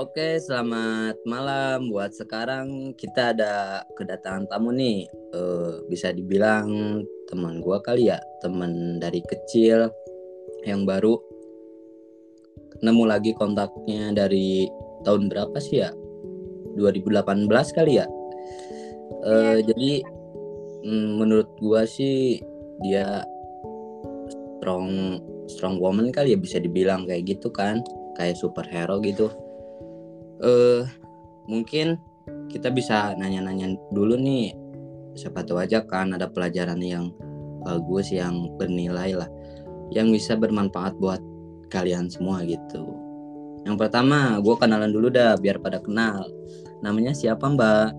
Oke, selamat malam. Buat sekarang kita ada kedatangan tamu nih. Eh, bisa dibilang teman gua kali ya, teman dari kecil yang baru nemu lagi kontaknya dari tahun berapa sih ya? 2018 kali ya. Eh, Iya. jadi mm, menurut gua sih dia strong strong woman kali ya bisa dibilang kayak gitu kan, kayak superhero gitu eh mungkin kita bisa nanya-nanya dulu nih siapa tahu aja kan ada pelajaran yang bagus yang bernilai lah yang bisa bermanfaat buat kalian semua gitu yang pertama gue kenalan dulu dah biar pada kenal namanya siapa mbak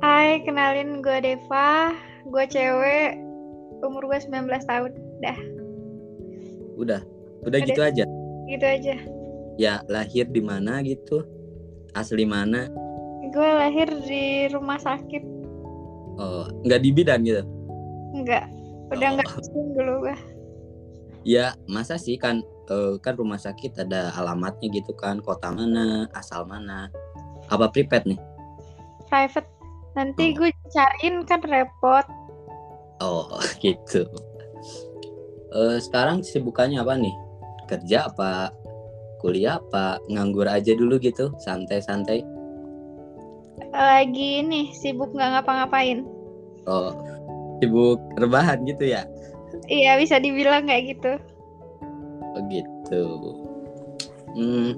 Hai, kenalin gue Deva. Gue cewek, umur gue 19 tahun. Dah, udah udah Udah. gitu aja gitu aja. Ya lahir di mana gitu asli mana Gue lahir di rumah sakit. oh nggak di bidan gitu Enggak, udah Oh. enggak pusing dulu gue. Ya masa sih kan eh, kan rumah sakit ada alamatnya gitu kan kota mana asal mana apa prepaid nih Private. Nanti Oh. gue cariin kan repot. oh gitu Eh, sekarang sibukannya apa nih kerja apa kuliah apa nganggur aja dulu gitu santai-santai Lagi ini sibuk nggak ngapa-ngapain. oh sibuk rebahan gitu ya Iya, bisa dibilang kayak gitu. oh gitu hmm,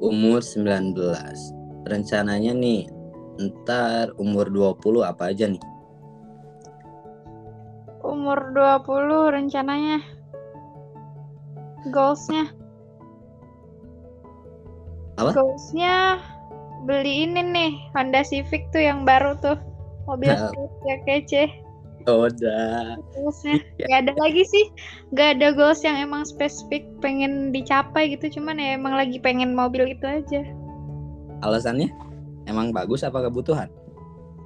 umur 19 rencananya nih ntar umur 20 apa aja nih Umur 20 rencananya. Goalsnya. Apa? Goalsnya beli ini nih Honda Civic tuh yang baru tuh. Mobil Ah. street ya kece. Oh, udah goalsnya. Iya. gak ada lagi sih. Gak ada goals yang emang spesifik pengen dicapai gitu. Cuman ya emang lagi pengen mobil itu aja. Alasannya? Emang bagus apa kebutuhan?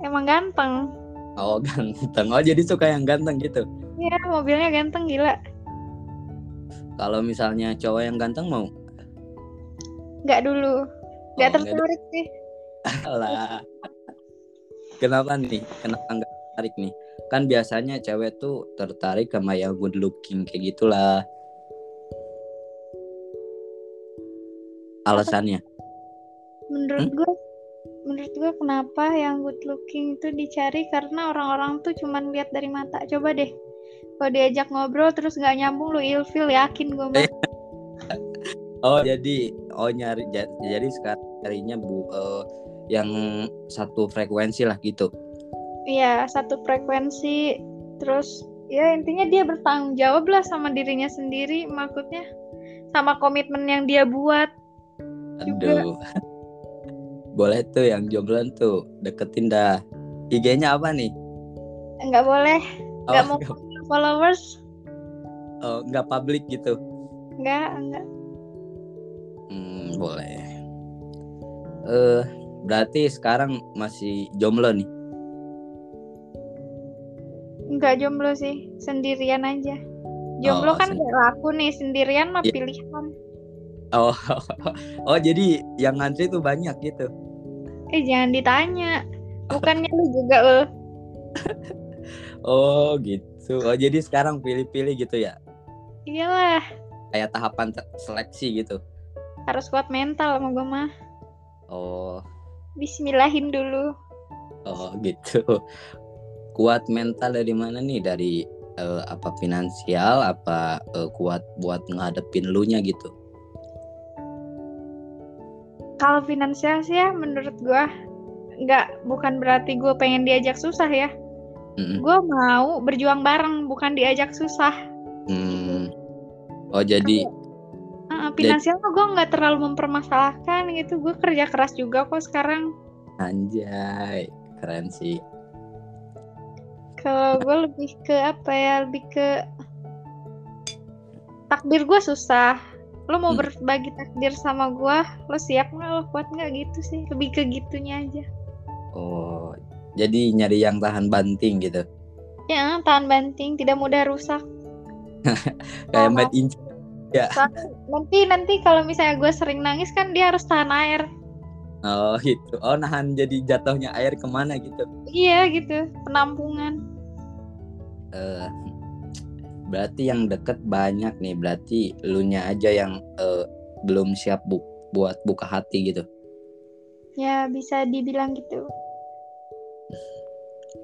Emang ganteng. Oh ganteng. Oh jadi suka yang ganteng gitu? Ya mobilnya ganteng gila. Kalau misalnya cowok yang ganteng mau nggak dulu. Oh, nggak nggak tertarik sih. Lah kenapa nih? Kenapa nggak tertarik nih? Kan biasanya cewek tuh tertarik sama yang good looking kayak gitulah. Alasannya? Menurut Hmm? gue menurut gue kenapa yang good looking itu dicari? Karena orang-orang tuh cuman lihat dari mata. Coba deh. Kalau diajak ngobrol terus nggak nyambung lu ilfil yakin gue mah oh jadi oh nyari ja- jadi sekarang carinya bu eh, yang satu frekuensi lah gitu Iya, satu frekuensi. Terus ya intinya dia bertanggung jawab lah sama dirinya sendiri, maksudnya sama komitmen yang dia buat. Juga. Aduh. Boleh tuh yang jomblo tuh deketin dah. IG-nya apa nih? Nggak boleh, nggak mau nggak followers. oh, nggak public gitu. Nggak, nggak. Hmm, boleh. Eh, berarti sekarang masih jomblo nih. Nggak jomblo sih, sendirian aja. Jomblo Oh, kan nggak laku nih, sendirian mah Iya. pilihan. Oh, oh jadi yang ngantri tuh banyak gitu. Eh jangan ditanya. Bukannya lu juga, Ul. Oh, gitu. Oh, jadi sekarang pilih-pilih gitu ya. Iyalah, Kayak tahapan seleksi gitu. Harus kuat mental sama gue mah. Oh, Bismillahin dulu. oh gitu. Kuat mental dari mana nih? Dari eh, apa finansial apa eh, kuat buat ngadepin lu nya gitu. Kalau finansial sih ya menurut gua nggak bukan berarti gue pengen diajak susah ya. Mm-mm. Gue mau berjuang bareng bukan diajak susah. Hmm. Oh jadi Uh, finansial mah gue nggak terlalu mempermasalahkan gitu. Gue kerja keras juga kok sekarang. anjay keren sih. Kalau gue lebih ke apa ya? Lebih ke takdir gue susah. Lo mau Hmm. berbagi takdir sama gue, lo siap nggak? Lo kuat nggak gitu sih? Lebih ke gitunya aja. Oh jadi nyari yang tahan banting gitu. Ya, tahan banting, tidak mudah rusak. Kayak Oh. made in Ya. Soalnya nanti nanti kalau misalnya gue sering nangis kan dia harus tahan air. Oh gitu. Oh nahan jadi jatuhnya air ke mana gitu. Iya gitu, penampungan. Eh, berarti yang deket banyak nih. Berarti lu nya aja yang eh, belum siap bu buat buka hati gitu. Ya bisa dibilang gitu.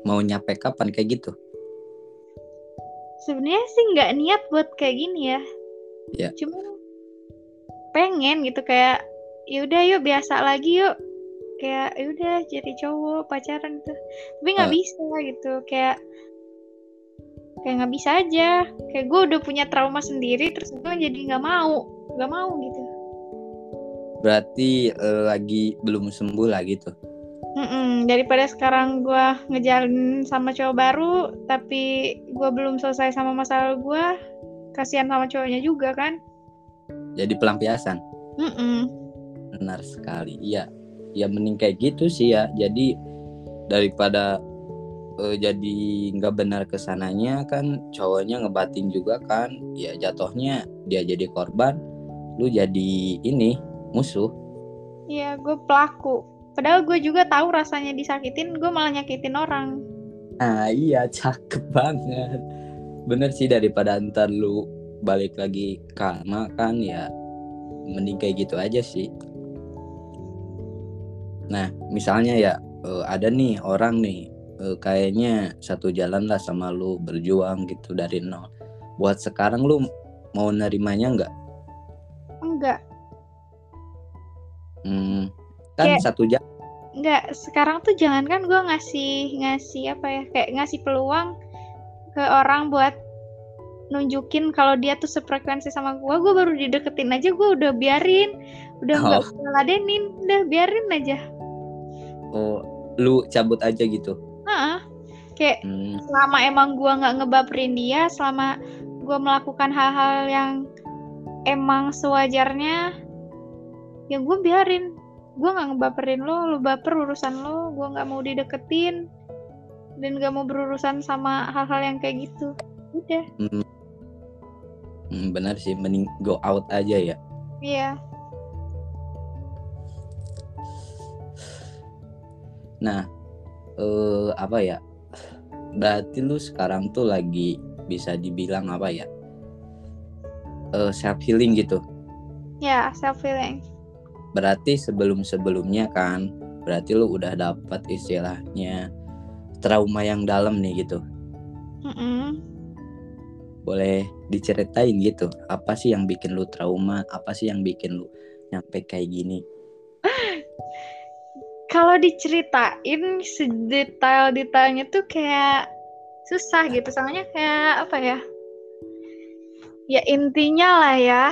Mau nyampe kapan kayak gitu? Sebenarnya sih nggak niat buat kayak gini ya. Ya. Cuma pengen gitu kayak ya udah yuk biasa lagi yuk kayak ya udah jadi cowok pacaran gitu tapi nggak Ah. bisa gitu kayak kayak nggak bisa aja kayak gue udah punya trauma sendiri terus gue jadi nggak mau nggak mau gitu Berarti eh, lagi belum sembuh lah gitu. Mm-mm, daripada sekarang gue ngejalin sama cowok baru tapi gue belum selesai sama masalah gue kasihan sama cowoknya juga kan Jadi pelampiasan. Mm-mm. Benar sekali. Iya. Ya mending kayak gitu sih ya. Jadi daripada eh, jadi nggak benar ke sananya kan cowoknya ngebatin juga kan. Ya jatuhnya dia jadi korban, lu jadi ini musuh. Iya, gue pelaku. Padahal gue juga tahu rasanya disakitin, gue malah nyakitin orang. Nah iya cakep banget. Bener sih daripada ntar lu balik lagi karma kan ya mending kayak gitu aja sih. Nah misalnya ya eh, ada nih orang nih eh, kayaknya satu jalan lah sama lu berjuang gitu dari nol. Buat sekarang lu mau nerimanya nggak? Enggak, Hmm, kan Kayak- satu jalan. enggak. Sekarang tuh jangankan gue ngasih ngasih apa ya, kayak ngasih peluang ke orang buat nunjukin kalau dia tuh sefrekuensi sama gue, gue baru dideketin aja gue udah biarin, udah nggak Oh. gue ladenin, udah biarin aja. Oh, lu cabut aja gitu. Heeh. Kayak Hmm, selama emang gue nggak ngebaperin dia, selama gue melakukan hal-hal yang emang sewajarnya, ya gue biarin. Gue nggak ngebaperin lo, lo baper urusan lo, gue nggak mau dideketin dan nggak mau berurusan sama hal-hal yang kayak gitu. Udah, hmm, benar sih mending go out aja ya. iya. Nah, eh apa ya? Berarti lu sekarang tuh lagi bisa dibilang apa ya? Eh self healing gitu. Ya, self healing. Berarti sebelum-sebelumnya kan, berarti lu udah dapat istilahnya trauma yang dalam nih gitu. Boleh diceritain gitu, apa sih yang bikin lu trauma? Apa sih yang bikin lu nyampe kayak gini? Kalau diceritain sedetail-detailnya tuh kayak susah gitu, soalnya kayak apa ya? Ya intinya lah ya,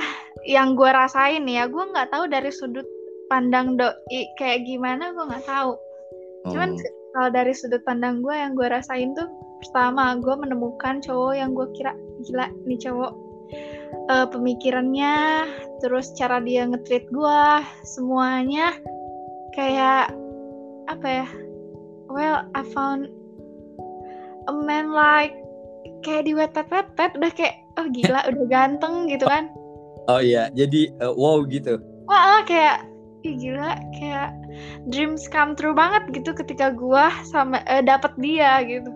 yang gue rasain ya, gue nggak tahu dari sudut pandang doi kayak gimana, gue nggak tahu. Cuman Oh, kalau dari sudut pandang gue yang gue rasain tuh pertama gue menemukan cowok yang gue kira gila nih cowok Eh, pemikirannya terus cara dia nge-treat gue semuanya kayak apa ya well I found a man like kayak diwetet-wetet udah kayak oh gila udah ganteng gitu kan oh iya, jadi eh, wow gitu. wah kayak ih gila kayak dreams come true banget gitu ketika gua sama eh, dapet dia gitu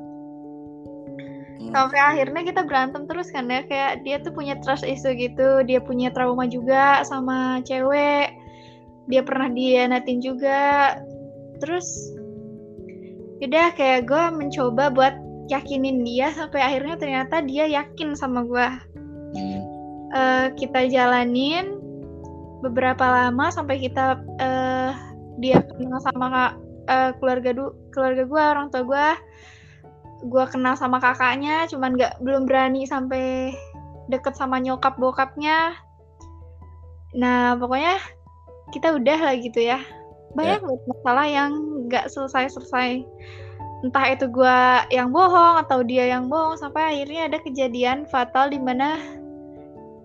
Hmm. sampai akhirnya kita berantem terus kan ya kayak dia tuh punya trust issue gitu dia punya trauma juga sama cewek dia pernah dianatin juga terus udah kayak gue mencoba buat yakinin dia sampai akhirnya ternyata dia yakin sama gue Hmm. Eh, kita jalanin beberapa lama sampai kita eh, dia kenal sama kak, eh, keluarga du keluarga gue orang tua gue gue kenal sama kakaknya cuman nggak belum berani sampai deket sama nyokap bokapnya. Nah pokoknya kita udah lah gitu ya. Banyak banget masalah yang nggak selesai selesai entah itu gue yang bohong atau dia yang bohong sampai akhirnya ada kejadian fatal di mana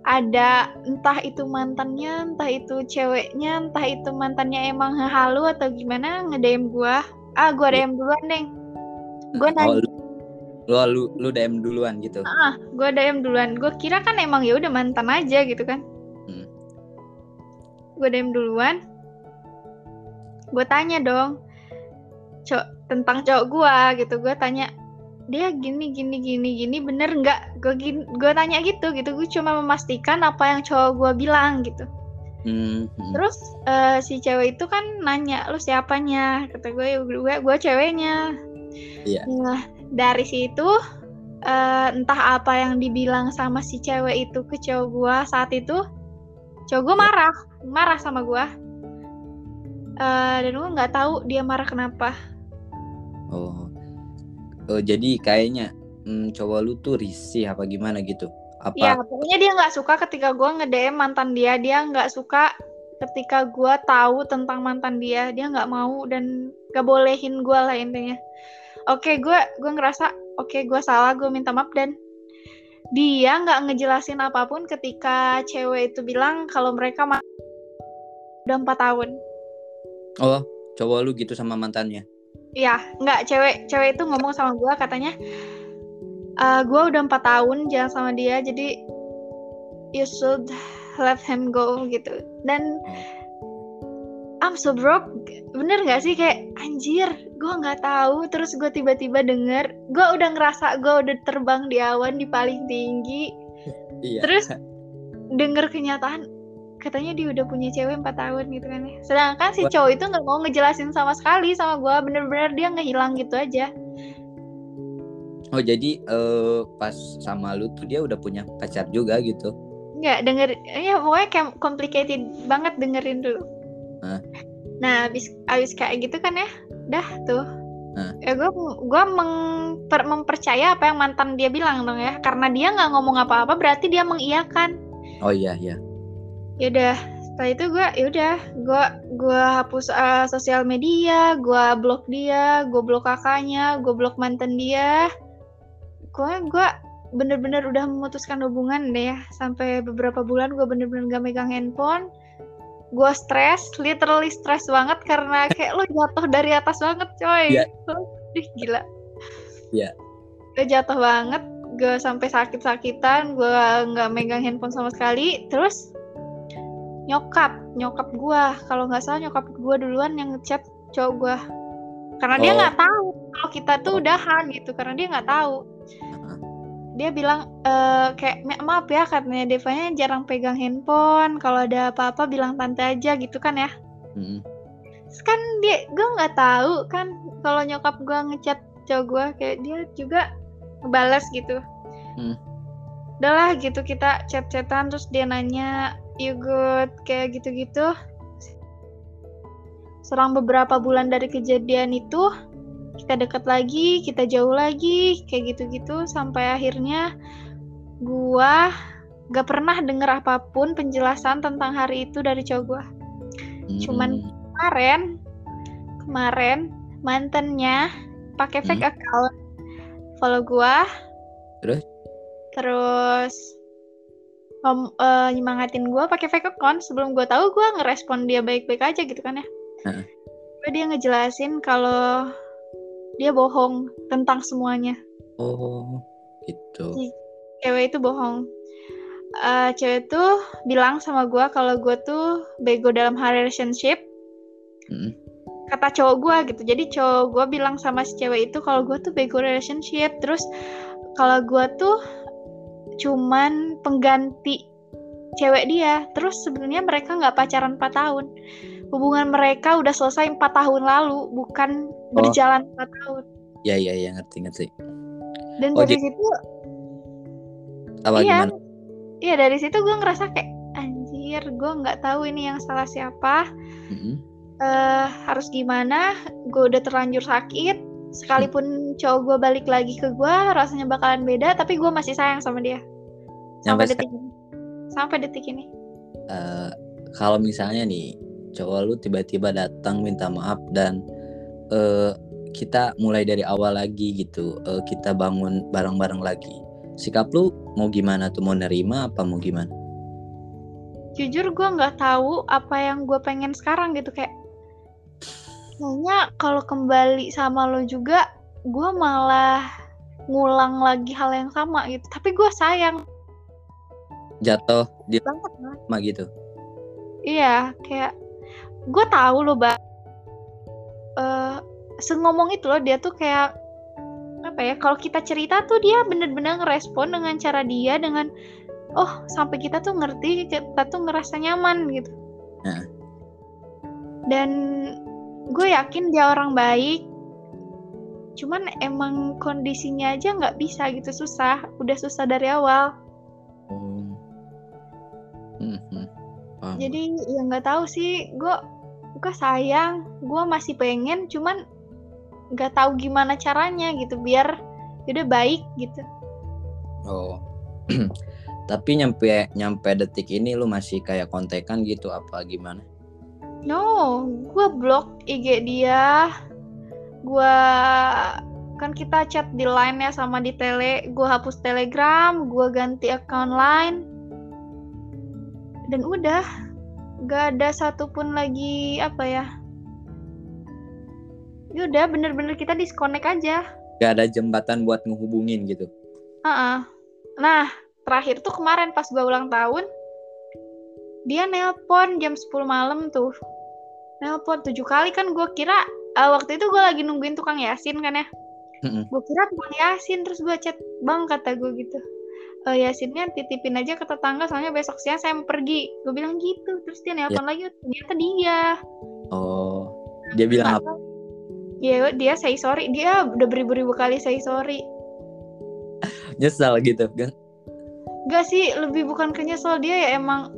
ada entah itu mantannya, entah itu ceweknya, entah itu mantannya emang halu atau gimana ngedem gua. Ah, gua Iya. DM duluan, Neng. Gua Oh, nanya, lu- lu lu lu DM duluan gitu ah gue DM duluan gue kira kan emang ya udah mantan aja gitu kan Hmm. gue DM duluan gue tanya dong cok tentang cowok gue gitu gue tanya dia gini gini gini gini bener nggak? Gue gue tanya gitu gitu. Gue cuma memastikan apa yang cowok gue bilang gitu. Hmm, hmm. terus eh, si cewek itu kan nanya lu siapanya? Kata gue gue gue ceweknya. Iya. nah dari situ eh, entah apa yang dibilang sama si cewek itu ke cowok gue saat itu cowok gue Iya. marah marah sama gue Eh, dan gue nggak tahu dia marah kenapa. Oh Oh, jadi kayaknya hmm, cowok lu tuh risih apa gimana gitu? Apa ya pokoknya dia nggak suka ketika gue nge DM mantan dia. Dia nggak suka ketika gue tahu tentang mantan dia. Dia nggak mau dan gak bolehin gue lah intinya. Oke gue gue ngerasa oke gue salah gue minta maaf dan dia nggak ngejelasin apa pun ketika cewek itu bilang kalau mereka udah empat tahun. Oh cowok lu gitu sama mantannya Iya, nggak cewek cewek itu ngomong sama gue katanya, "Eh, gue udah empat tahun jalan sama dia, jadi you should let him go gitu. Dan I'm so broke, bener nggak sih kayak anjir, gue nggak tahu. Terus gue tiba-tiba denger, gue udah ngerasa gue udah terbang di awan di paling tinggi. iya Terus denger kenyataan katanya dia udah punya cewek 4 tahun gitu kan ya. Sedangkan si cowok itu nggak mau ngejelasin sama sekali sama gue, bener-bener dia ngehilang gitu aja. oh jadi eh, pas sama lu tuh dia udah punya pacar juga gitu Nggak denger, ya pokoknya kayak complicated banget dengerin dulu. Hah? Nah, abis, abis kayak gitu kan ya, dah tuh. Hah? Ya gue gua memper- mempercaya apa yang mantan dia bilang dong ya, karena dia nggak ngomong apa-apa berarti dia mengiyakan. oh iya iya ya udah setelah itu gue ya udah gue gue hapus eh, sosial media gue blok dia gue blok kakaknya gue blok mantan dia. Gue gue bener-bener udah memutuskan hubungan deh ya. Sampai beberapa bulan gue bener-bener gak megang handphone. Gue stres literally stres banget karena kayak lo jatuh dari atas banget coy. Iya. Ih, gila. Iya. gue jatuh banget gue sampai sakit-sakitan gue nggak megang handphone sama sekali. Terus nyokap nyokap gue kalau nggak salah nyokap gue duluan yang ngechat cowok gue karena dia Oh. nggak tahu kalau kita tuh udahan gitu karena dia nggak tahu. Dia bilang eh kayak "Ma- maaf ya katanya. Devanya jarang pegang handphone. Kalau ada apa-apa bilang tante aja gitu kan ya. Terus kan dia gue nggak tahu kan kalau nyokap gue ngechat cowok gue kayak dia juga ngebales gitu. Hmm. udahlah gitu kita chat-chatan terus dia nanya you good kayak gitu-gitu. Selang beberapa bulan dari kejadian itu kita dekat lagi kita jauh lagi kayak gitu-gitu. Sampai akhirnya gua gak pernah denger apa pun penjelasan tentang hari itu dari cowok gua. Cuman- Mm. kemarin kemarin mantannya pakai fake account. Follow gua. Terus? terus ngom- eh, nyemangatin gua pakai fake account. Sebelum gua tahu gua ngerespon dia baik-baik aja gitu kan ya. Terus dia ngejelasin kalau dia bohong tentang semuanya. Oh gitu. Cewek itu bohong. Eh, cewek tuh bilang sama gua kalau gua tuh bego dalam hal relationship. Mm. kata cowok gue gitu. Jadi cowok gue bilang sama si cewek itu kalau gue tuh bego relationship. Terus kalau gue tuh cuman pengganti cewek dia. Terus sebenarnya mereka nggak pacaran 4 tahun. Hubungan mereka udah selesai empat tahun lalu bukan berjalan 4 tahun. Ya ya ya ngerti ngerti. Dan Oh, dari situ apa iya. gimana? Iya dari situ gue ngerasa kayak anjir gue nggak tahu ini yang salah siapa. Mm-mm. eh harus gimana? Gue udah terlanjur sakit sekalipun cowok gue balik lagi ke gue rasanya bakalan beda tapi gue masih sayang sama dia. Sampai Sampai detik ini. Sampai detik ini. Eh, kalau misalnya nih cowok lu tiba-tiba datang minta maaf dan eh kita mulai dari awal lagi gitu eh, kita bangun bareng-bareng lagi. Sikap lu mau gimana tuh? Mau nerima apa mau gimana? Jujur gue nggak tahu apa yang gue pengen sekarang gitu kayak kayaknya kalau kembali sama lo juga gue malah ngulang lagi hal yang sama gitu. Tapi gue sayang. Jatuh di banget lah lama gitu. Iya kayak gue tahu loh mbak eh sengomong itu loh dia tuh kayak apa ya kalau kita cerita tuh dia bener-bener ngerespon dengan cara dia dengan oh sampai kita tuh ngerti kita tuh ngerasa nyaman gitu. Nah. dan gue yakin dia orang baik. Cuman emang kondisinya aja nggak bisa gitu susah. Udah susah dari awal. Oh. Hmm, hmm. Paham. jadi ya nggak tahu sih. Gue gue sayang. Gue masih pengen cuman nggak tahu gimana caranya gitu biar udah baik gitu. Oh. Tapi nyampe nyampe detik ini lu masih kayak kontekan gitu apa gimana no gue blok IG dia. Gue kan kita chat di line ya sama di tele. Gue hapus telegram gue ganti account line. Dan udah gak ada satupun lagi apa ya. Ya udah bener-bener kita disconnect aja. Gak ada jembatan buat ngehubungin gitu. Heeh. Nah, terakhir tuh kemarin pas gua ulang tahun, dia nelpon jam 10 malam tuh. Nelpon tujuh kali kan gue kira eh, waktu itu gue lagi nungguin tukang Yasin kan ya. Gue kira tukang Yasin terus gue chat bang kata gue gitu. E, Yasinnya titipin aja ke tetangga soalnya besok siang saya mau pergi. Gue bilang gitu. Terus dia nelpon lagi ternyata dia. oh dia bilang apa Ya dia say sorry. Dia udah beribu-ribu kali say sorry. nyesal gitu kan Gak sih, lebih bukan ke nyesel dia ya emang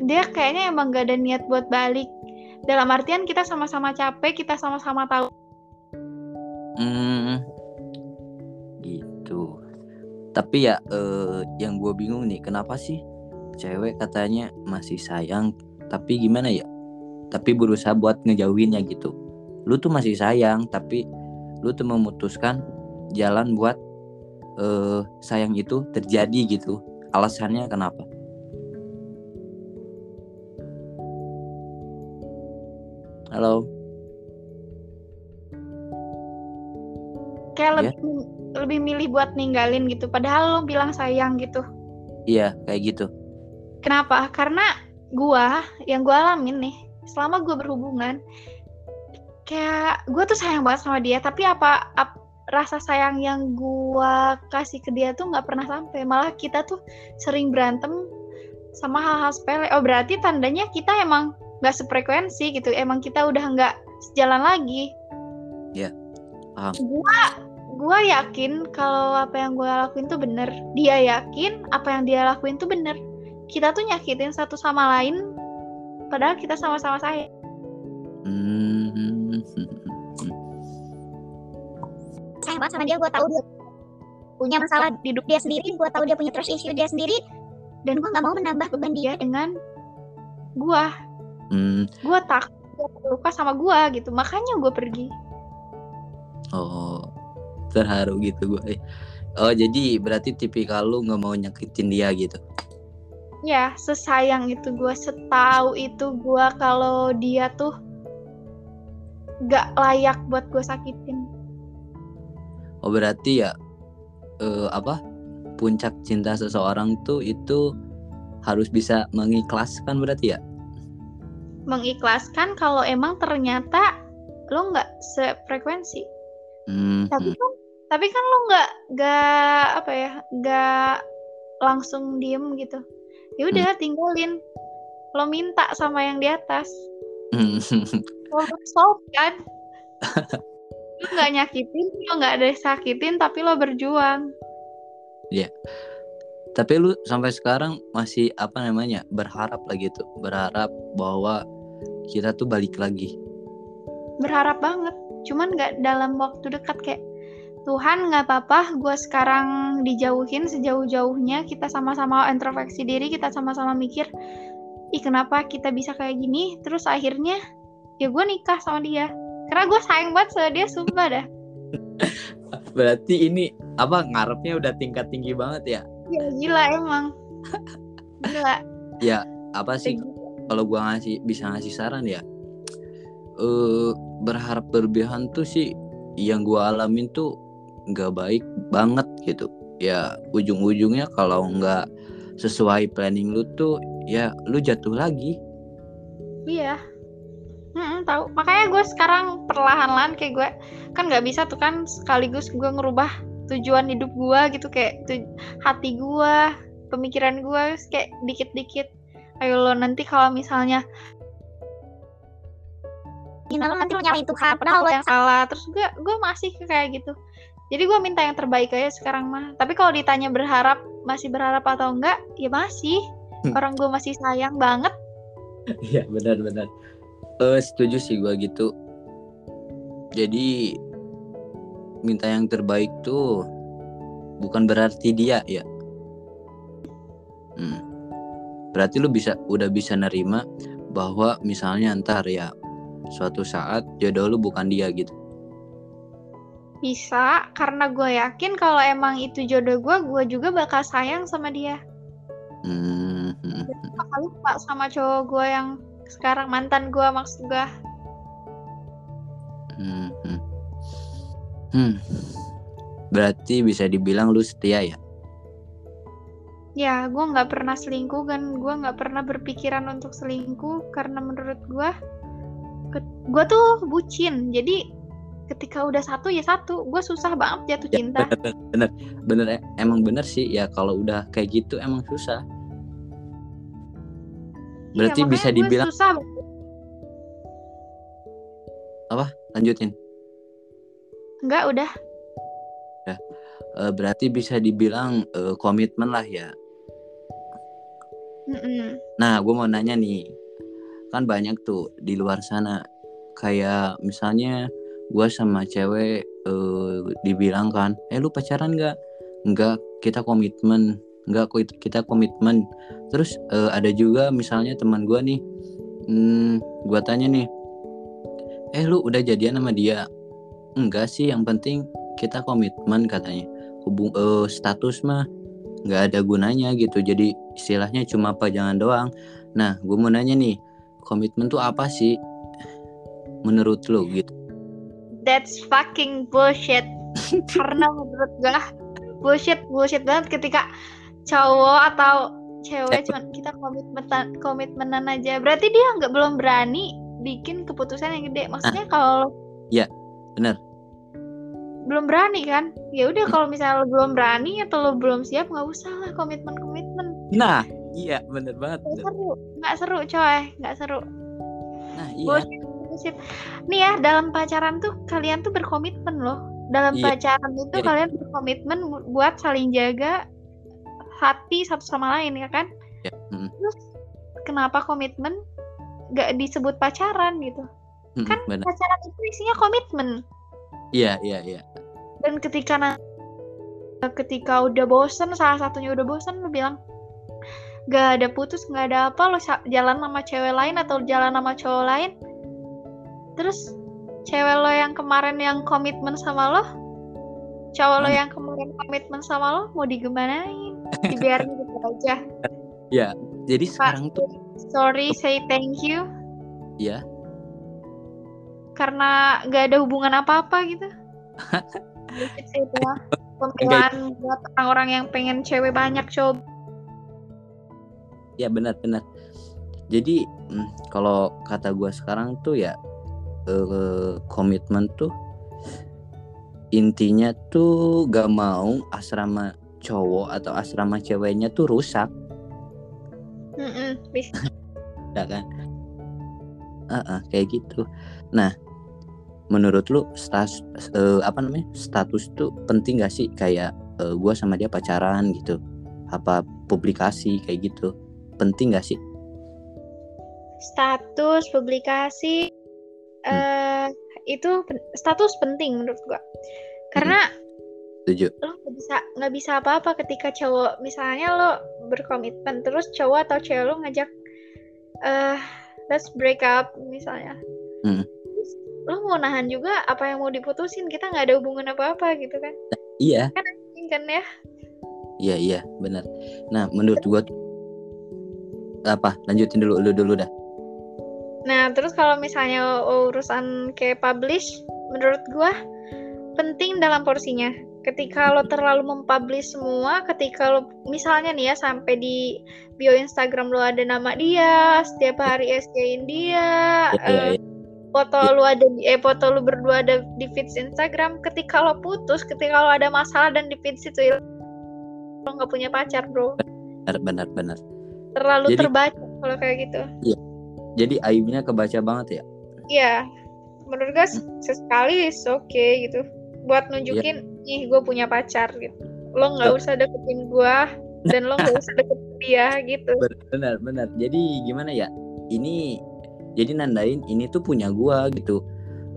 dia kayaknya emang gak ada niat buat balik. Dalam artian kita sama-sama capek, kita sama-sama tahu. Hmm, gitu. Tapi ya eh, yang gue bingung nih, kenapa sih cewek katanya masih sayang, tapi gimana ya? Tapi berusaha buat ngejauhinnya gitu. Lu tuh masih sayang, tapi lu tuh memutuskan jalan buat eh sayang itu terjadi gitu. Alasannya kenapa? Halo. Kayak Iya. lebih lebih milih buat ninggalin gitu. Padahal lo bilang sayang gitu. Iya, kayak gitu. Kenapa? Karena gua yang gua alamin nih, selama gua berhubungan, kayak gua tuh sayang banget sama dia. Tapi apa, ap- rasa sayang yang gua kasih ke dia tuh nggak pernah sampai. Malah kita tuh sering berantem sama hal-hal sepele. Oh berarti tandanya kita emang nggak sefrekuensi gitu. Emang kita udah nggak sejalan lagi. Iya, paham. Gua gua yakin kalau apa yang gua lakuin tuh bener. Dia yakin apa yang dia lakuin tuh bener. Kita tuh nyakitin satu sama lain. Padahal kita sama-sama sayang. Hmm. sayang banget sama dia gue tahu dia punya masalah di hidup dia sendiri gue tahu dia punya trust issue dia sendiri dan gue nggak mau menambah beban dia dengan gua. Hmm. Gua takut dia terluka sama gua gitu. Makanya gua pergi. Oh, terharu gitu gue. Oh, jadi berarti tipikal lu nggak mau nyakitin dia gitu. Ya, sesayang itu gua, setahu itu gua kalau dia tuh gak layak buat gue sakitin. Oh, berarti ya eh, apa? Puncak cinta seseorang tuh itu harus bisa mengikhlaskan berarti ya? Mengikhlaskan kalau emang ternyata lo nggak sefrekuensi. Hmm. Tapi kan, tapi kan lo nggak nggak apa ya, nggak langsung diem gitu. Ya udah tinggalin. Lo minta sama yang di atas. hmm. Lo solve kan? lo nggak nyakitin, lo nggak ada sakitin, tapi lo berjuang. Tapi lu sampai sekarang masih apa namanya? Berharap lagi tuh, berharap bahwa kita tuh balik lagi. Berharap banget. Cuman nggak dalam waktu dekat kayak Tuhan nggak apa-apa, gue sekarang dijauhin sejauh-jauhnya. Kita sama-sama introspeksi diri, kita sama-sama mikir, ih kenapa kita bisa kayak gini? Terus akhirnya ya gue nikah sama dia. Karena gue sayang banget sama dia, sumpah dah. Berarti ini apa ngarepnya udah tingkat tinggi banget ya? Ya gila emang. Gila. Ya, apa sih kalau gua ngasih bisa ngasih saran ya eh berharap berlebihan tuh sih yang gua alamin tuh nggak baik banget gitu ya ujung-ujungnya kalau nggak sesuai planning lu tuh ya lu jatuh lagi Iya. Mm tahu. Makanya gue sekarang perlahan-lahan kayak gue kan nggak bisa tuh kan sekaligus gue ngerubah tujuan hidup gue gitu kayak tu, hati gue, pemikiran gue kayak dikit-dikit. Ayo lo nanti kalau misalnya Gimana nanti lo nyalain Tuhan padahal lo lo yang salah, terus gue gue masih kayak gitu. Jadi gue minta yang terbaik aja sekarang mah. Tapi kalau ditanya berharap masih berharap atau enggak, ya masih. Hmm. Orang gue masih sayang banget. Iya benar-benar. Eh setuju sih gua gitu. Jadi minta yang terbaik tuh bukan berarti dia ya. Hmm. Berarti lu bisa udah bisa nerima bahwa misalnya ntar ya suatu saat jodoh lu bukan dia gitu. Bisa, karena gue yakin kalau emang itu jodoh gue, gue juga bakal sayang sama dia. Hmm, Bakal lupa sama cowok gue yang sekarang mantan gue maksud gue. Hmm. Berarti bisa dibilang lu setia ya? Ya, gue nggak pernah selingkuh kan, gue nggak pernah berpikiran untuk selingkuh karena menurut gue, gue tuh bucin. Jadi ketika udah satu ya satu, gue susah banget jatuh Ya, cinta. bener, bener, bener, e- emang bener sih ya kalau udah kayak gitu emang susah. Iya, Berarti makanya bisa dibilang susah banget. lanjutin. Enggak, udah. Eh, berarti bisa dibilang eh, komitmen lah ya. Mm-mm. Nah, gue mau nanya nih, kan banyak tuh di luar sana kayak misalnya gue sama cewek eh, dibilang kan, eh lu pacaran nggak? Nggak, kita komitmen. Nggak, kita komitmen. Terus eh, ada juga misalnya teman gue nih, hmm, gue tanya nih, eh lu udah jadian sama dia? Enggak sih, yang penting kita komitmen katanya. Hubung eh, status mah nggak ada gunanya gitu. Jadi istilahnya cuma pajangan doang. Nah, gue mau nanya nih, komitmen tuh apa sih menurut lo gitu? That's fucking bullshit. Karena menurut gue bullshit bullshit banget ketika cowok atau cewek cuman kita komitmenan komitmenan aja. Berarti dia nggak belum berani bikin keputusan yang gede. Maksudnya kalau lo Bener? belum berani kan? Ya udah kalau misalnya lo belum berani atau lo belum siap nggak usah lah komitmen komitmen. Nah, iya bener banget. Nggak seru, nggak seru coy, nggak seru. Nah, iya. Bullshit, bullshit. Nih ya dalam pacaran tuh kalian tuh berkomitmen loh. Dalam Iya. pacaran itu Iya. kalian berkomitmen bu- buat saling jaga hati satu sama lain ya kan? Ya, mm, Terus kenapa komitmen gak disebut pacaran gitu? Mm, Kan bener. pacaran itu isinya komitmen. Iya, iya, iya. Dan ketika na- ketika udah bosen salah satunya udah bosen lu bilang gak ada putus nggak ada apa lo jalan sama cewek lain atau jalan sama cowok lain terus cewek lo yang kemarin yang komitmen sama lo cowok lo Mana? yang kemarin komitmen sama lo mau digimanain dibiarin gitu aja Jadi sekarang tuh sorry say thank you ya, karena gak ada hubungan apa-apa gitu Bullshit sih itu mah. pembelaan buat orang-orang yang pengen cewek banyak cowok ya benar-benar. Jadi mm, kalau kata gue sekarang tuh ya eh, komitmen tuh intinya tuh gak mau asrama cowok atau asrama ceweknya tuh rusak, Mm-mm, bisa. ya kan? Ah, ah, kayak gitu. Nah, menurut lu status eh, apa namanya status tuh penting gak sih kayak eh, gua sama dia pacaran gitu? Apa publikasi kayak gitu? Penting gak sih? status publikasi eh itu pen- status penting menurut gua karena Setuju. lo nggak bisa nggak bisa apa-apa ketika cowok misalnya lo berkomitmen terus cowok atau cewek lo ngajak eh let's break up misalnya Hmm. Lo mau nahan juga apa yang mau diputusin kita nggak ada hubungan apa-apa gitu kan Iya, Ini kan ya iya, iya, benar. Nah, menurut gua apa? Lanjutin dulu, lu dulu dah. Nah, terus kalau misalnya urusan kayak publish, menurut gua penting dalam porsinya. ketika lo terlalu mempublish semua ketika lo misalnya nih ya sampai di bio Instagram lo ada nama dia setiap hari SG-in dia Iya, eh, iya. Foto lu ada di eh foto lu berdua ada di feeds Instagram ketika lo putus ketika lo ada masalah dan di feeds itu lo nggak punya pacar bro. Benar benar benar. Terlalu Jadi- terbaca kalau kayak gitu. Jadi aibnya kebaca banget ya? Iya. Menurut gue sesekali is oke gitu. Buat nunjukin nih gue punya pacar gitu. Lo nggak Tuh. usah deketin gue dan lo nggak usah deketin dia gitu. Benar benar. Jadi gimana ya? Ini jadi nandain ini tuh punya gua gitu.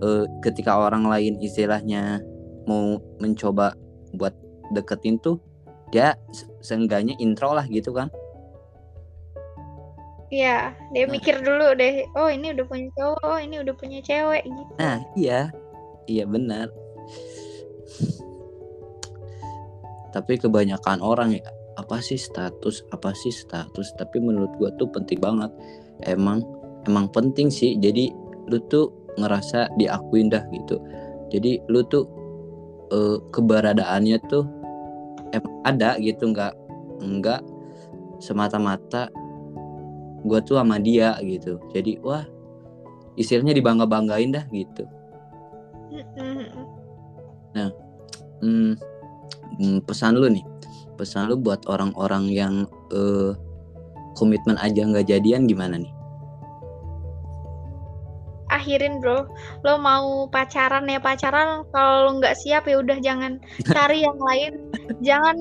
Eh, ketika orang lain istilahnya mau mencoba buat deketin tuh dia se- seenggaknya intro lah gitu kan. Iya dia Nah. mikir dulu deh oh ini udah punya cowok oh ini udah punya cewek gitu. Nah iya. Iya benar. Tapi kebanyakan orang ya apa sih status apa sih status? Tapi menurut gua tuh penting banget. Emang emang penting sih. Jadi lu tuh ngerasa diakuin dah gitu. Jadi lu tuh eh, keberadaannya tuh emang ada gitu. Nggak nggak semata-mata gua tuh sama dia gitu. Jadi wah istilahnya dibangga banggain dah gitu. Mm-mm. Hmm, hmm, pesan lu nih, pesan lu buat orang-orang yang eh, komitmen aja nggak jadian gimana nih? Akhirin bro lo mau pacaran ya pacaran kalau lo nggak siap ya udah jangan cari yang lain jangan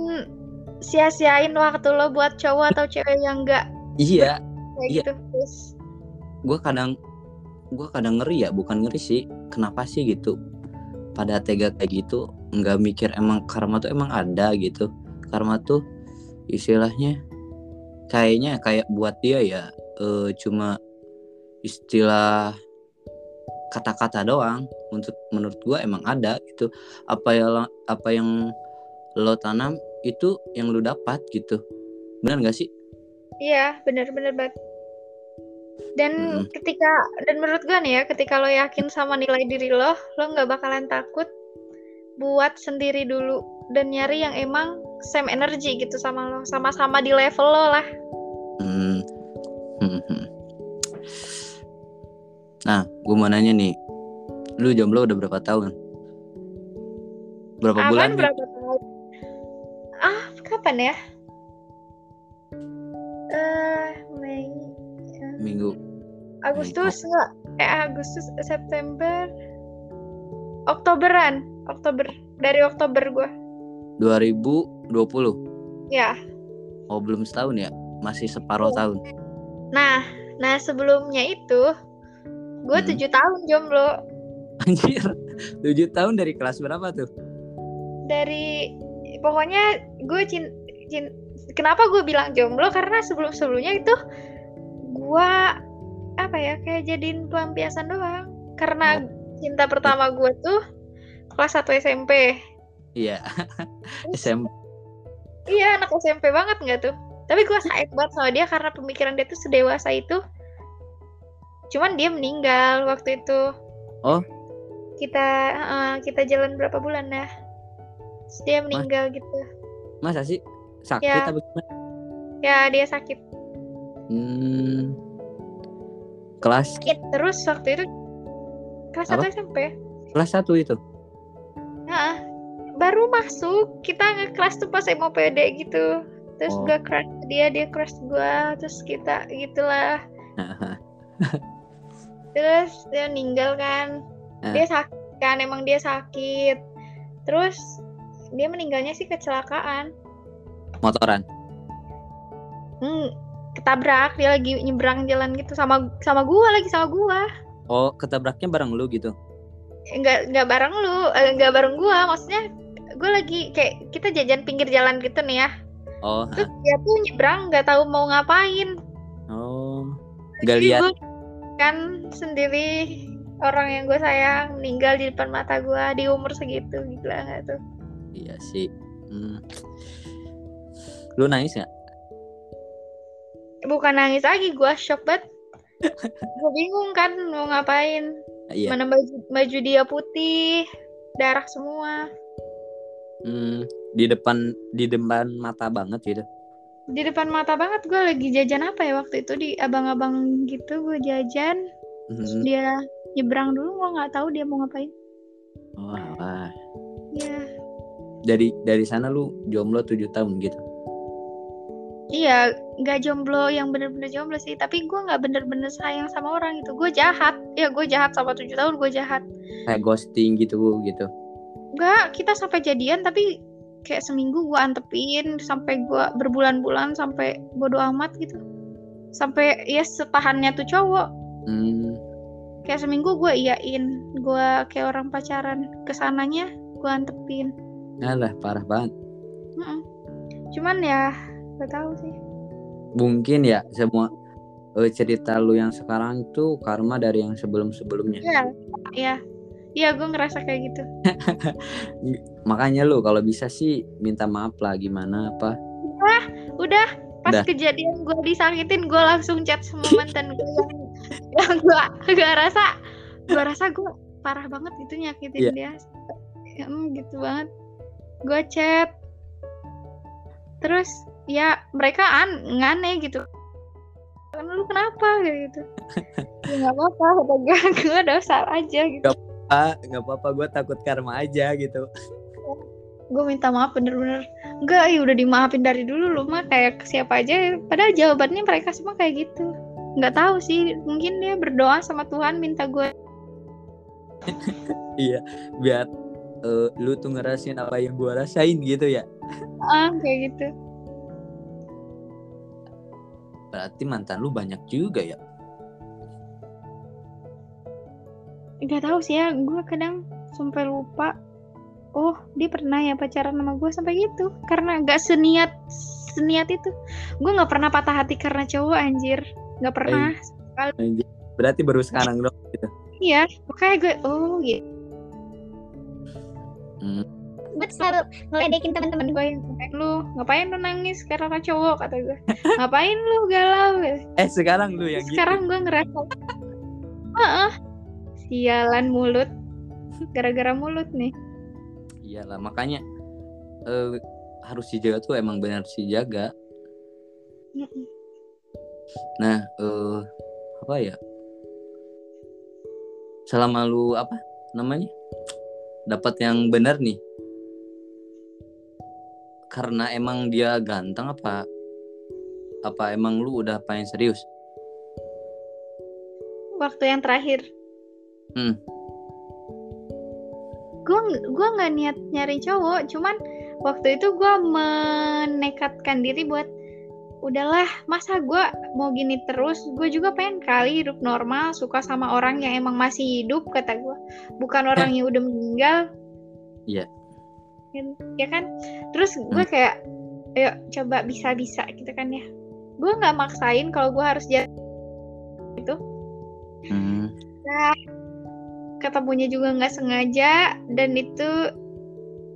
sia-siain waktu lo buat cowok atau cewek yang nggak Iya, kayak Iya. gitu terus gue kadang gue kadang ngeri ya, bukan ngeri sih. Kenapa sih gitu? Pada tega kayak gitu, nggak mikir emang karma tuh emang ada gitu. Karma tuh istilahnya kayaknya kayak buat dia ya eh, cuma istilah kata-kata doang. Untuk menurut gua emang ada gitu. Apa ya apa yang lo tanam itu yang lo dapat gitu. Benar nggak sih? Iya bener-bener banget. Dan Mm-mm. ketika dan menurut gue nih ya ketika lo yakin sama nilai diri lo lo nggak bakalan takut buat sendiri dulu dan nyari yang emang same energy gitu sama lo sama-sama di level lo lah. Hmm. Hmm, Nah, gue mau nanya nih, lu jomblo udah berapa tahun? Berapa bulan? Aman nih? berapa tahun? Ah, kapan ya? Eh, Mei, eh, Minggu. Agustus enggak? Eh, Agustus, September, Oktoberan, Oktober dari Oktober gua. 2020. Ya. Oh, belum setahun ya? Masih separuh Iya. tahun. Nah, nah sebelumnya itu gue Hmm. tujuh tahun jomblo Anjir. 7 tahun dari kelas berapa tuh? dari pokoknya gue cin, cin- kenapa gue bilang jomblo karena sebelum sebelumnya itu gue apa ya kayak jadiin pelampiasan doang karena cinta pertama gue tuh kelas 1 SMP Iya. SM. iya anak SMP banget nggak tuh tapi gue sayang banget sama dia karena pemikiran dia tuh sedewasa itu cuman dia meninggal waktu itu Oh. kita eh, kita jalan berapa bulan ya Terus dia meninggal gitu Masa sih? Sakit Ya. apa gimana? ya dia sakit Hmm. Kelas terus waktu itu kelas Apa? 1 SMP kelas 1 itu. Nah, baru masuk kita nge-kelas tuh pas mau PD gitu terus Oh. gue crush dia dia crush gue terus kita gitulah terus dia meninggal kan Ah. dia sakit kan emang dia sakit terus dia meninggalnya sih kecelakaan Motoran. hmm, ketabrak dia lagi nyebrang jalan gitu sama sama gua lagi sama gua Oh, ketabraknya bareng lu gitu. nggak nggak bareng lu eh, nggak bareng gua maksudnya gua lagi kayak kita jajan pinggir jalan gitu nih ya Oh, terus dia tuh nyebrang nggak tahu mau ngapain oh. Gak Jadi lihat. Kan sendiri orang yang gue sayang meninggal di depan mata gua di umur segitu gila nggak tuh Iya sih. Hmm. Lu nangis nggak? bukan nangis lagi gua shock banget gue bingung kan mau ngapain Iya. mana baju baju dia putih darah semua Hmm, di depan di depan mata banget gitu. Di depan mata banget gue lagi jajan apa ya waktu itu di abang-abang gitu gue jajan. Terus Hmm. dia nyebrang dulu gue nggak tahu dia mau ngapain. Oh, alah. Iya. Dari dari sana lu jomblo 7 tahun gitu. Iya, nggak jomblo yang bener-bener jomblo sih. Tapi gue nggak bener-bener sayang sama orang itu. Gue jahat. Ya gue jahat sama tujuh tahun gue jahat. Kayak ghosting gitu gitu. Enggak, kita sampai jadian tapi kayak seminggu gue antepin sampai gue berbulan-bulan sampai bodo amat gitu. Sampai ya setahannya tuh cowok. Hmm. Kayak seminggu gue iyain. Gue kayak orang pacaran. Ke sananya gue antepin. Alah, parah banget. Mm-mm. Cuman ya gak tahu sih. Mungkin ya semua eh, cerita lu yang sekarang tuh karma dari yang sebelum-sebelumnya. Iya. Iya. Iya gue ngerasa kayak gitu. Makanya lu kalau bisa sih minta maaf lah gimana apa. Udah pas Udah. kejadian gue disakitin gue langsung chat sama mantan gue yang yang gue gak rasa gue rasa gue parah banget itu nyakitin Iya. dia. Ya, em, gitu banget. Gue chat. Terus ya mereka an ngane gitu. Lu kenapa? kayak gitu. Ya nggak apa-apa kata gue gue dasar aja gitu Ah, nggak apa-apa gue takut karma aja gitu. gue minta maaf bener-bener enggak ya udah dimaafin dari dulu lu mah kayak siapa aja padahal jawabannya mereka semua kayak gitu nggak tahu sih mungkin dia berdoa sama Tuhan minta gue Iya, biar eh, lu tuh ngerasain apa yang gua rasain gitu ya. ah kayak gitu Berarti mantan lu banyak juga ya. Nggak tahu sih ya gue kadang sampai lupa oh dia pernah ya pacaran sama gue sampai gitu. Karena nggak seniat seniat itu. Gue nggak pernah patah hati karena cowok anjir. Nggak pernah Berarti baru sekarang dong gitu. iya makanya gue oh gitu. Hmm. gue selalu ngeledekin teman-teman gue gue yang ngapain lu ngapain lu nangis karena cowok? kata gue ngapain lu galau? Eh sekarang lu yang gitu. sekarang gue ngerasa Heeh. Sialan mulut gara-gara mulut nih Iyalah makanya eh, harus dijaga tuh emang benar sih jaga. Nah, eh apa ya? Selama lu apa namanya? Dapat yang benar nih. Karena emang dia ganteng apa apa emang lu udah pengen serius? waktu yang terakhir Hmm. gue gue nggak niat nyari cowok cuman waktu itu gue menekatkan diri buat udahlah masa gue mau gini terus? Gue juga pengen kali hidup normal suka sama orang yang emang masih hidup kata gue bukan orang yang udah meninggal. Iya. Ya- ya kan? Terus gue kayak ayo coba bisa bisa gitu kan ya. Gue nggak maksain kalau gue harus jadi Hmm. Ketemunya juga nggak sengaja dan itu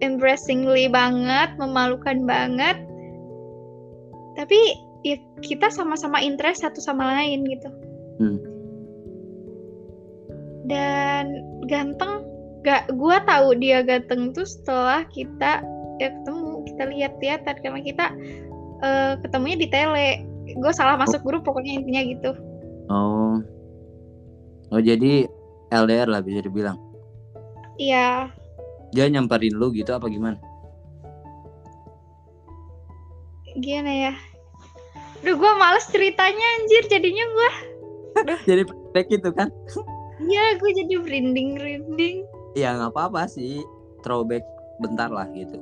embarrassingly banget, memalukan banget. Tapi ya kita sama-sama interest satu sama lain gitu. Hmm. Dan ganteng, gak gua tahu dia ganteng tuh setelah kita ya ketemu, kita lihat-lihatan karena kita eh, ketemunya di tele. Gue salah masuk grup pokoknya intinya gitu. Oh. Oh jadi LDR lah bisa dibilang. Iya, Dia nyamperin lu gitu apa gimana? gimana ya? Duh, gue males ceritanya anjir jadinya gue jadi pendek gitu kan? Iya, gue jadi merinding-merinding. Ya nggak apa-apa sih. Throwback bentar lah gitu.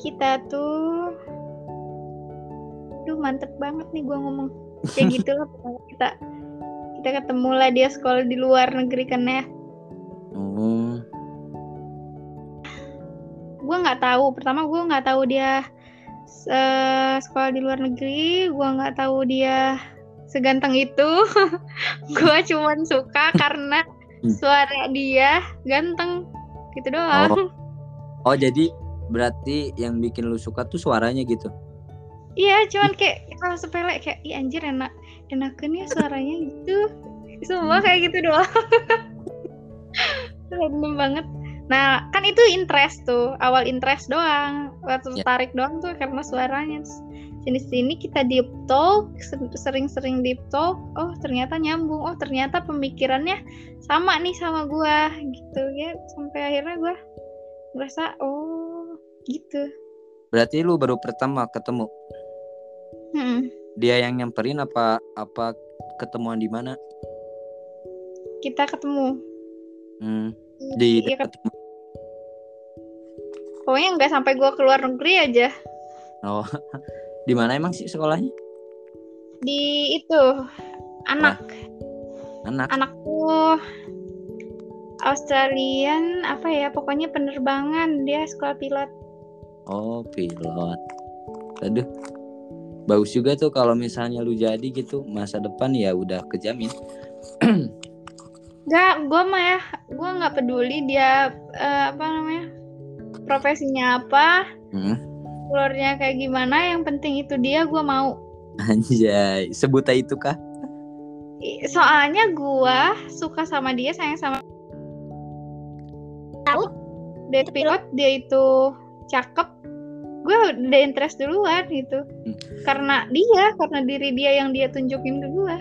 Kita tuh, duh mantep banget nih gue ngomong. Kayak gitu lah pokoknya kita kita ketemu lah dia sekolah di luar negeri kan ya. Oh. Gue nggak tahu. Pertama gue nggak tahu dia eh, sekolah di luar negeri. Gue nggak tahu dia seganteng itu. gue cuman suka karena Hmm. suara dia ganteng. Gitu doang. Oh jadi berarti yang bikin lu suka tuh suaranya gitu. Iya, cuman kayak kalau sepele kayak Ih, anjir enak enakan ya suaranya gitu. Semua kayak gitu doang. Random banget. Nah, kan itu interest tuh, awal interest doang. Waktu Ya. tarik doang tuh karena suaranya. Sini-sini kita deep talk, se- sering-sering deep talk. Oh, ternyata nyambung. Oh, ternyata pemikirannya sama nih sama gua gitu ya. Sampai akhirnya gua merasa oh, gitu. Berarti lu baru pertama ketemu Hmm. Dia yang nyamperin apa apa ketemuan di mana? Kita ketemu. Hmm, di Iya, dekat pokoknya nggak sampai gua keluar negeri aja. Oh, di mana emang sih sekolahnya? Di itu anak Anak. anakku Australian apa ya pokoknya penerbangan dia sekolah pilot Oh, pilot. Aduh. Bagus juga tuh kalau misalnya lu jadi gitu masa depan ya udah kejamin. Gak, gue mah ya, gue nggak peduli dia eh, apa namanya profesinya apa, Hmm. keluarnya kayak gimana, yang penting itu dia gue mau. Anjay, sebut aja itu kah? Soalnya gue suka sama dia, sayang sama Tahu? dia pilot, dia itu cakep, gue udah interest duluan gitu. Hmm. Karena dia, karena diri dia yang dia tunjukin ke gue.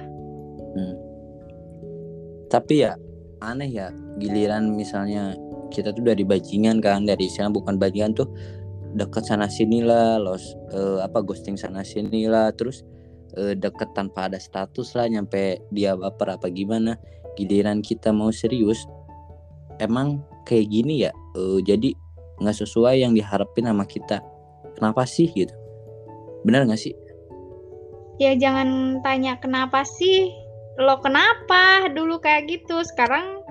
Tapi ya aneh ya giliran misalnya kita tuh dari bajingan kan dari sana bukan bajingan tuh deket sana sini lah los eh, apa ghosting sana sini lah terus eh, deket tanpa ada status lah nyampe dia baper apa gimana giliran kita mau serius emang kayak gini ya eh, jadi nggak sesuai yang diharapin sama kita kenapa sih gitu. Benar nggak sih? Ya jangan tanya kenapa sih, lo kenapa dulu kayak gitu, sekarang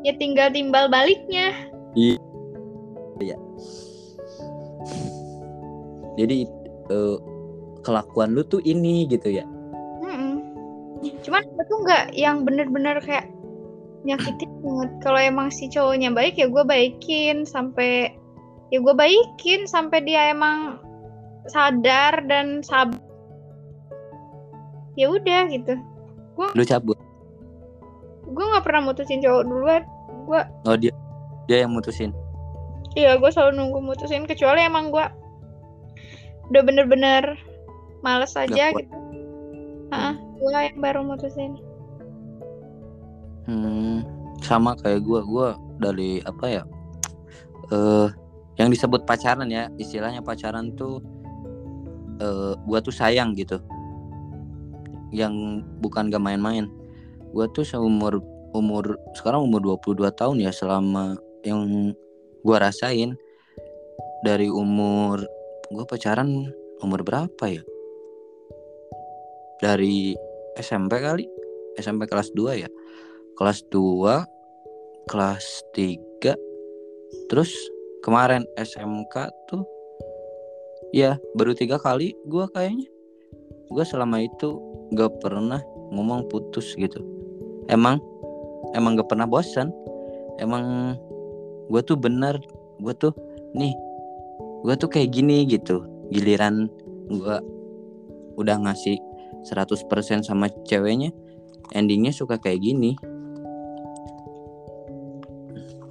ya tinggal timbal baliknya. jadi eh, kelakuan lu tuh ini gitu ya? Mm-mm. Cuman gue tuh nggak yang bener-bener kayak nyakitin banget. Kalau emang si cowoknya baik ya gue baikin sampai ya gue baikin sampai dia emang sadar dan sabar. Ya udah gitu. lu cabut Gue nggak pernah mutusin cowok duluan. Gue oh dia dia yang mutusin Iya, gue selalu nunggu mutusin kecuali emang gue udah bener-bener males aja gitu. Heeh, gue yang baru mutusin. Hmm, sama kayak gua gua dari apa ya? Eh yang disebut pacaran ya, istilahnya pacaran tuh eh gua tuh sayang gitu. Yang bukan gak main-main. Gua tuh seumur umur sekarang umur 22 tahun ya selama yang gua rasain dari umur gua pacaran umur berapa ya? Dari SMP kali, SMP kelas 2 ya kelas 2 kelas 3 terus kemarin SMK tuh ya baru tiga kali gua kayaknya. Gua selama itu gak pernah ngomong putus gitu. Emang emang gak pernah bosan. Emang gua tuh bener gua tuh nih gua tuh kayak gini gitu. Giliran gua udah ngasih 100% sama ceweknya endingnya suka kayak gini.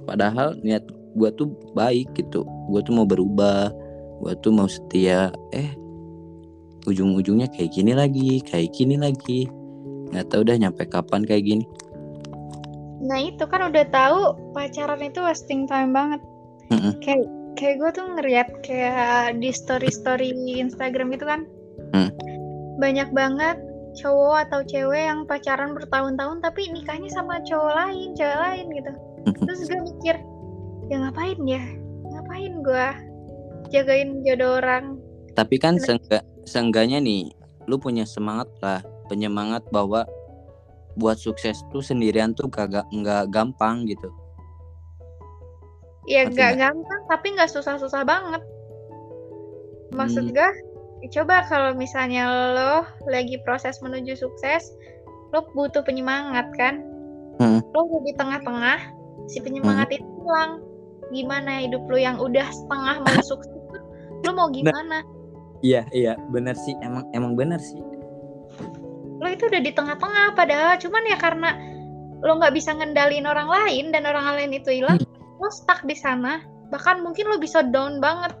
Padahal niat gue tuh baik gitu gue tuh mau berubah gue tuh mau setia eh ujung-ujungnya kayak gini lagi kayak gini lagi nggak tahu udah nyampe kapan kayak gini Nah itu kan udah tahu pacaran itu wasting time banget. Mm-mm. Kayak kayak gue tuh ngeliat kayak di story-story Instagram gitu kan. Hmm. Banyak banget cowok atau cewek yang pacaran bertahun-tahun tapi nikahnya sama cowok lain, cewek lain gitu. Terus gue mikir, ya ngapain ya? Ngapain gue jagain jodoh orang? tapi kan seengga, seenggaknya nih lu punya semangat lah penyemangat bahwa buat sukses tuh sendirian tuh kagak nggak gampang gitu Ya nggak? gampang tapi nggak susah-susah banget. Maksud Hmm. gue, coba kalau misalnya lo lagi proses menuju sukses, lo butuh penyemangat kan? Hmm. Lo udah di tengah-tengah, si penyemangat itu hilang. Gimana hidup lo yang udah setengah mau sukses? Lo mau gimana? iya iya benar sih emang emang benar sih. Lo itu udah di tengah-tengah padahal cuman ya karena lo nggak bisa ngendalin orang lain dan orang lain itu hilang, lo stuck di sana. Bahkan mungkin lo bisa down banget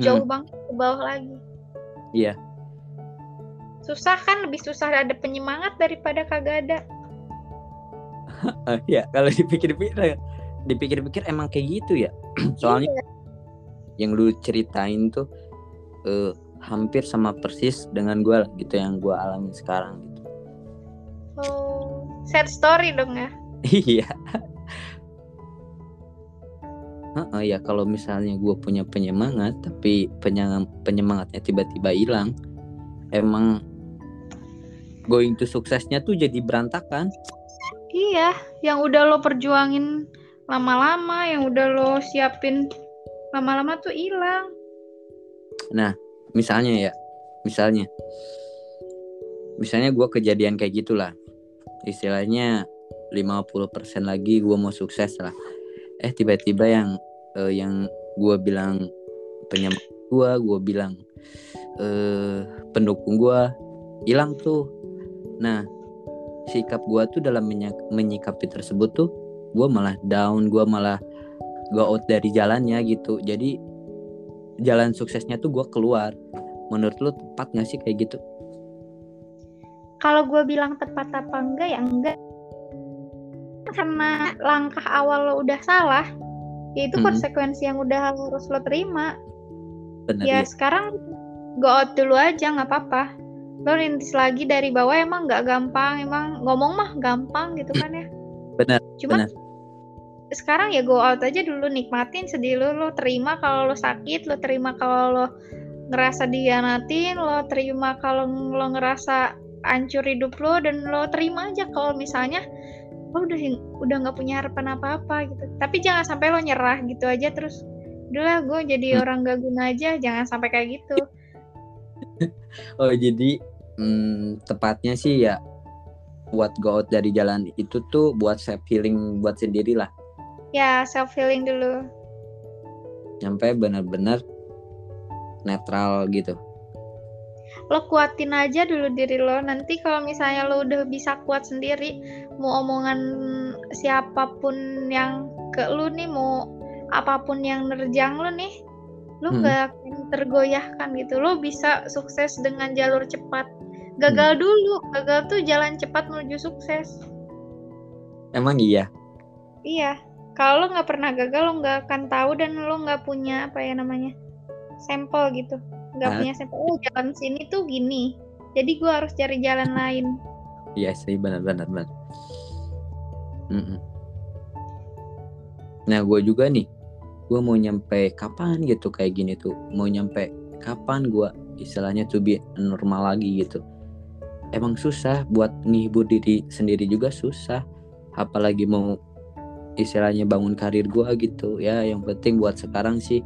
jauh banget ke bawah lagi. Iya. susah kan? Lebih susah ada penyemangat daripada kagak ada. Ah, ya kalau dipikir-pikir dipikir-pikir emang kayak gitu ya? Soalnya Iya. yang lu ceritain tuh eh, hampir sama persis dengan gue gitu yang gue alami sekarang gitu. Oh sad story dong ya? Iya. Heeh, ya kalau misalnya gue punya penyemangat tapi penyang- penyemangatnya tiba-tiba hilang emang going to suksesnya tuh jadi berantakan. Iya, yang udah lo perjuangin lama-lama, yang udah lo siapin lama-lama tuh hilang. misalnya ya misalnya. Misalnya gue kejadian kayak gitulah. Istilahnya 50% lagi gue mau sukses lah. Eh tiba-tiba yang eh, yang gue bilang penyemangat gue gue bilang eh pendukung gue hilang tuh. Nah sikap gue tuh dalam menyikapi tersebut tuh gue malah down gue malah go out dari jalannya gitu jadi jalan suksesnya tuh gue keluar menurut lu tepat gak sih kayak gitu Kalau gue bilang tepat apa enggak ya enggak. Karena langkah awal lo udah salah, ya itu Mhm. konsekuensi yang udah harus lo terima. bener ya ya sekarang go out dulu aja nggak apa-apa. Lo rintis lagi dari bawah emang nggak gampang, emang ngomong mah gampang gitu kan ya. Benar, Cuma benar. sekarang ya go out aja dulu nikmatin sedih lo, lo terima kalau lo sakit, lo terima kalau lo ngerasa dianatin, lo terima kalau lo ngerasa hancur hidup lo dan lo terima aja kalau misalnya lo udah udah nggak punya harapan apa-apa gitu. Tapi jangan sampai lo nyerah gitu aja terus udahlah gue jadi Hmm. orang gak guna aja jangan sampai kayak gitu oh jadi hmm, tepatnya sih ya buat go out dari jalan itu tuh buat self healing buat sendiri lah. Ya self healing dulu. Sampai benar-benar netral gitu. Lo kuatin aja dulu diri lo. Nanti kalau misalnya lo udah bisa kuat sendiri mau omongan siapa pun yang ke lu nih mau apa pun yang nerjang lo nih lo Hmm. nggak akan tergoyahkan gitu. Lo bisa sukses dengan jalur cepat gagal dulu. Gagal tuh jalan cepat menuju sukses. Emang iya? Iya. Kalau lo nggak pernah gagal lo nggak akan tahu dan lo nggak punya apa ya namanya sampel gitu. Nggak Ah. punya sampel oh jalan sini tuh gini jadi gua harus cari jalan lain. Iya sih benar-benar benar Mm-mm. nah gue juga nih gue mau nyampe kapan gitu kayak gini tuh. Mau nyampe kapan gue istilahnya tuh be normal lagi gitu emang susah buat ngehibur diri sendiri juga susah. Apalagi mau istilahnya bangun karir gue gitu. Ya yang penting buat sekarang sih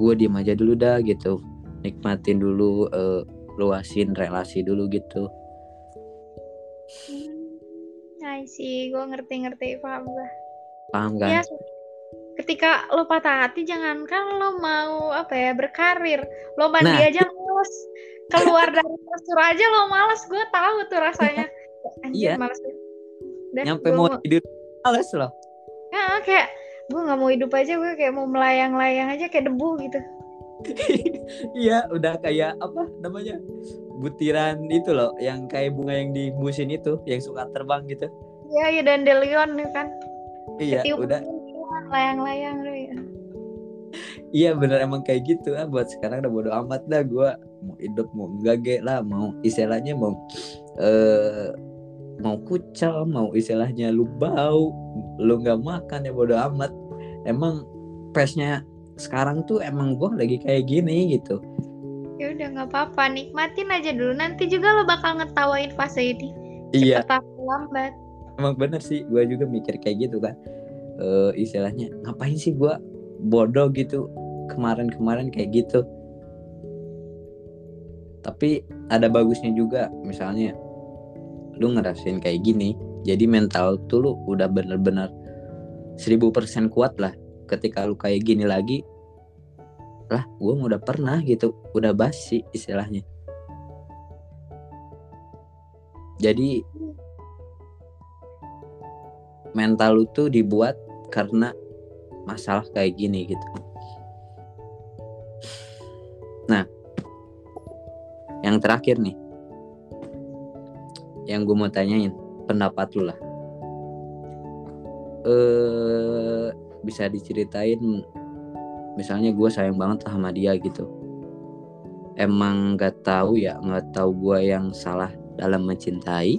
gue diem aja dulu dah gitu. Nikmatin dulu eh, luasin relasi dulu gitu. Nah sih, gue ngerti-ngerti paham gue. paham Ya, kan ketika lo patah hati, jangankan lo mau apa ya berkarir, lo mandi Nah. aja males, keluar dari kasur aja lo males, gue tahu tuh rasanya. Anjir, Iya. males. Udah, nyampe gua mau tidur males loh Ya, kayak gue nggak mau hidup aja, gue kayak mau melayang-layang aja kayak debu gitu. iya udah kayak apa namanya butiran itu loh yang kayak bunga yang dibusin itu yang suka terbang gitu Iya, ya dandelion kan. iya Ketiup udah layang-layang lu ya. Iya bener emang kayak gitu ah buat sekarang udah bodo amat dah gue mau hidup mau enggak ge lah mau istilahnya mau eh mau kucel mau istilahnya lu bau lu nggak makan ya bodo amat emang pesnya sekarang tuh emang gue lagi kayak gini gitu Ya udah nggak apa-apa, nikmatin aja dulu. Nanti juga lo bakal ngetawain fase ini. iya lambat. emang bener sih gue juga mikir kayak gitu kan Eh istilahnya ngapain sih gue bodoh gitu kemarin-kemarin kayak gitu. Tapi ada bagusnya juga misalnya lu ngerasain kayak gini jadi mental tuh lu udah bener-bener 1000% kuat lah. Ketika lu kayak gini lagi lah gue udah pernah gitu udah basi istilahnya. Jadi mental lu tuh dibuat karena masalah kayak gini gitu. Nah yang terakhir nih yang gue mau tanyain pendapat lu lah. Eh bisa diceritain misalnya gue sayang banget sama dia gitu. Emang nggak tahu ya nggak tahu gue yang salah dalam mencintai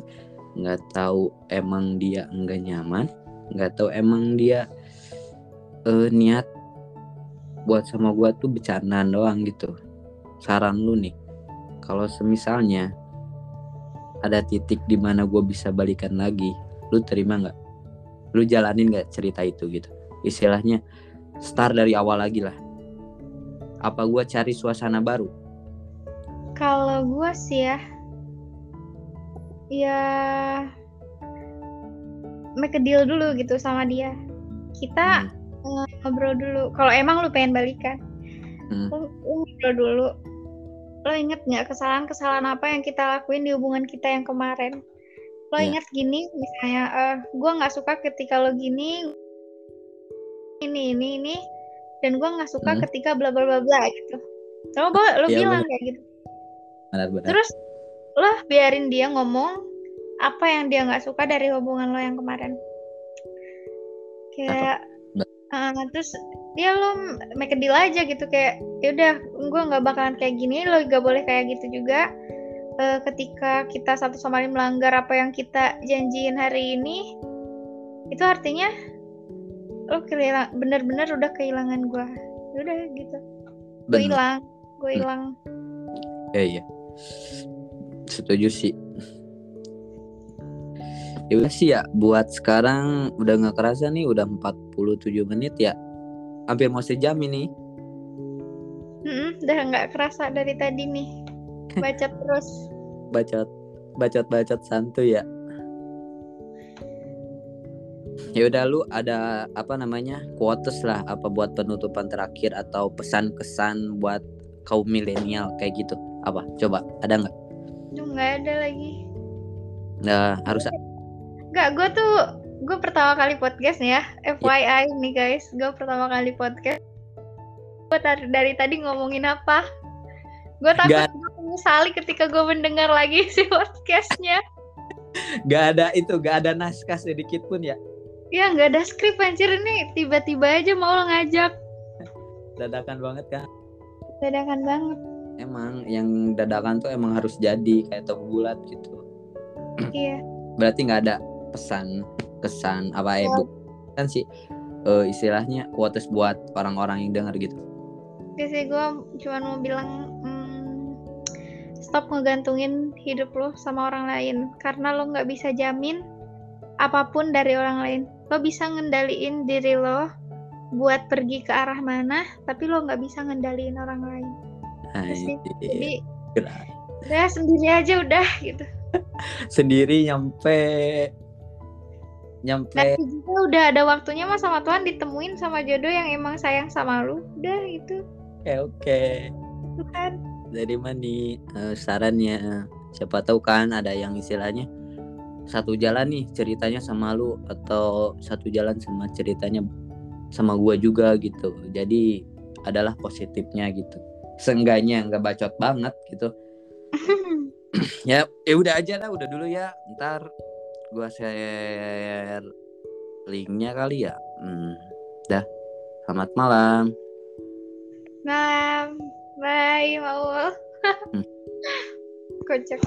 nggak tahu emang dia enggak nyaman nggak tahu emang dia eh, niat buat sama gue tuh bercandaan doang gitu. Saran lu nih kalau semisalnya ada titik di mana gue bisa balikan lagi lu terima nggak? Lu jalanin nggak cerita itu gitu? Istilahnya start dari awal lagi lah. Apa gue cari suasana baru? Kalau gue sih ya, ya make a deal dulu gitu sama dia. Kita Hmm, ngobrol dulu. Kalau emang lu pengen balikan, hmm, lu, lu ngobrol dulu. Lo inget nggak kesalahan-kesalahan apa yang kita lakuin di hubungan kita yang kemarin? Lo Iya. inget gini, misalnya, eh gue nggak suka ketika lo gini, ini, ini, ini, dan gue nggak suka Hmm. ketika bla bla bla bla gitu. Coba lo Iya, bilang kayak gitu. benar-benar Terus lo biarin dia ngomong apa yang dia nggak suka dari hubungan lo yang kemarin. Kayak Eh, terus ya lo make a deal aja gitu kayak yaudah gue nggak bakalan kayak gini lo gak boleh kayak gitu juga. Eh, ketika kita satu sama lain melanggar apa yang kita janjiin hari ini itu artinya lo kehilang bener-bener udah kehilangan gue udah gitu. Gue hilang gue Hmm. hilang. Ya iya. Setuju sih ya udah sih ya buat sekarang udah nggak kerasa nih udah 47 menit ya. Hampir mau sejam ini. Mm-mm, udah nggak kerasa dari tadi nih. Baca terus. Bacot bacot bacot santuy ya. Ya udah lu ada apa namanya quotes lah apa buat penutupan terakhir atau pesan kesan buat kaum milenial kayak gitu? Apa? Coba ada nggak? Nggak ada lagi. Nah harus nggak gue tuh gue pertama kali podcast nih ya. FYI nih guys. Gue pertama kali podcast. Gue dari, dari tadi ngomongin apa? Gue takut gue menyesali ketika gue mendengar lagi si podcastnya. Nggak ada itu nggak ada naskah sedikit pun ya. Ya nggak ada skrip anjir. Ini tiba-tiba aja mau ngajak. Dadakan banget kan dadakan banget. Emang yang dadakan tuh emang harus jadi kayak tahu bulat gitu. Iya. Berarti nggak ada pesan kesan apa Iya. ebook kan sih eh, istilahnya quotes buat orang-orang yang denger gitu Oke sih gue cuma mau bilang hmm, stop ngegantungin hidup lo sama orang lain karena lo nggak bisa jamin apa pun dari orang lain lo bisa ngendaliin diri lo buat pergi ke arah mana tapi lo nggak bisa ngendaliin orang lain Pasti. Anjir. jadi Gila. ya sendiri aja udah gitu sendiri nyampe nyampe. Nanti juga udah ada waktunya mas sama Tuhan ditemuin sama jodoh yang emang sayang sama lu. Udah gitu. Oke oke. Tuhan. Dari mana nih eh, sarannya siapa tahu kan ada yang istilahnya satu jalan nih ceritanya sama lu atau satu jalan sama ceritanya sama gua juga gitu. Jadi adalah positifnya gitu. Seenggaknya nggak bacot banget gitu. Ya ya udah aja lah udah dulu ya. Ntar gua share linknya kali ya? Hmm, dah. Selamat malam. Nah bye Maul. Hmm. kocak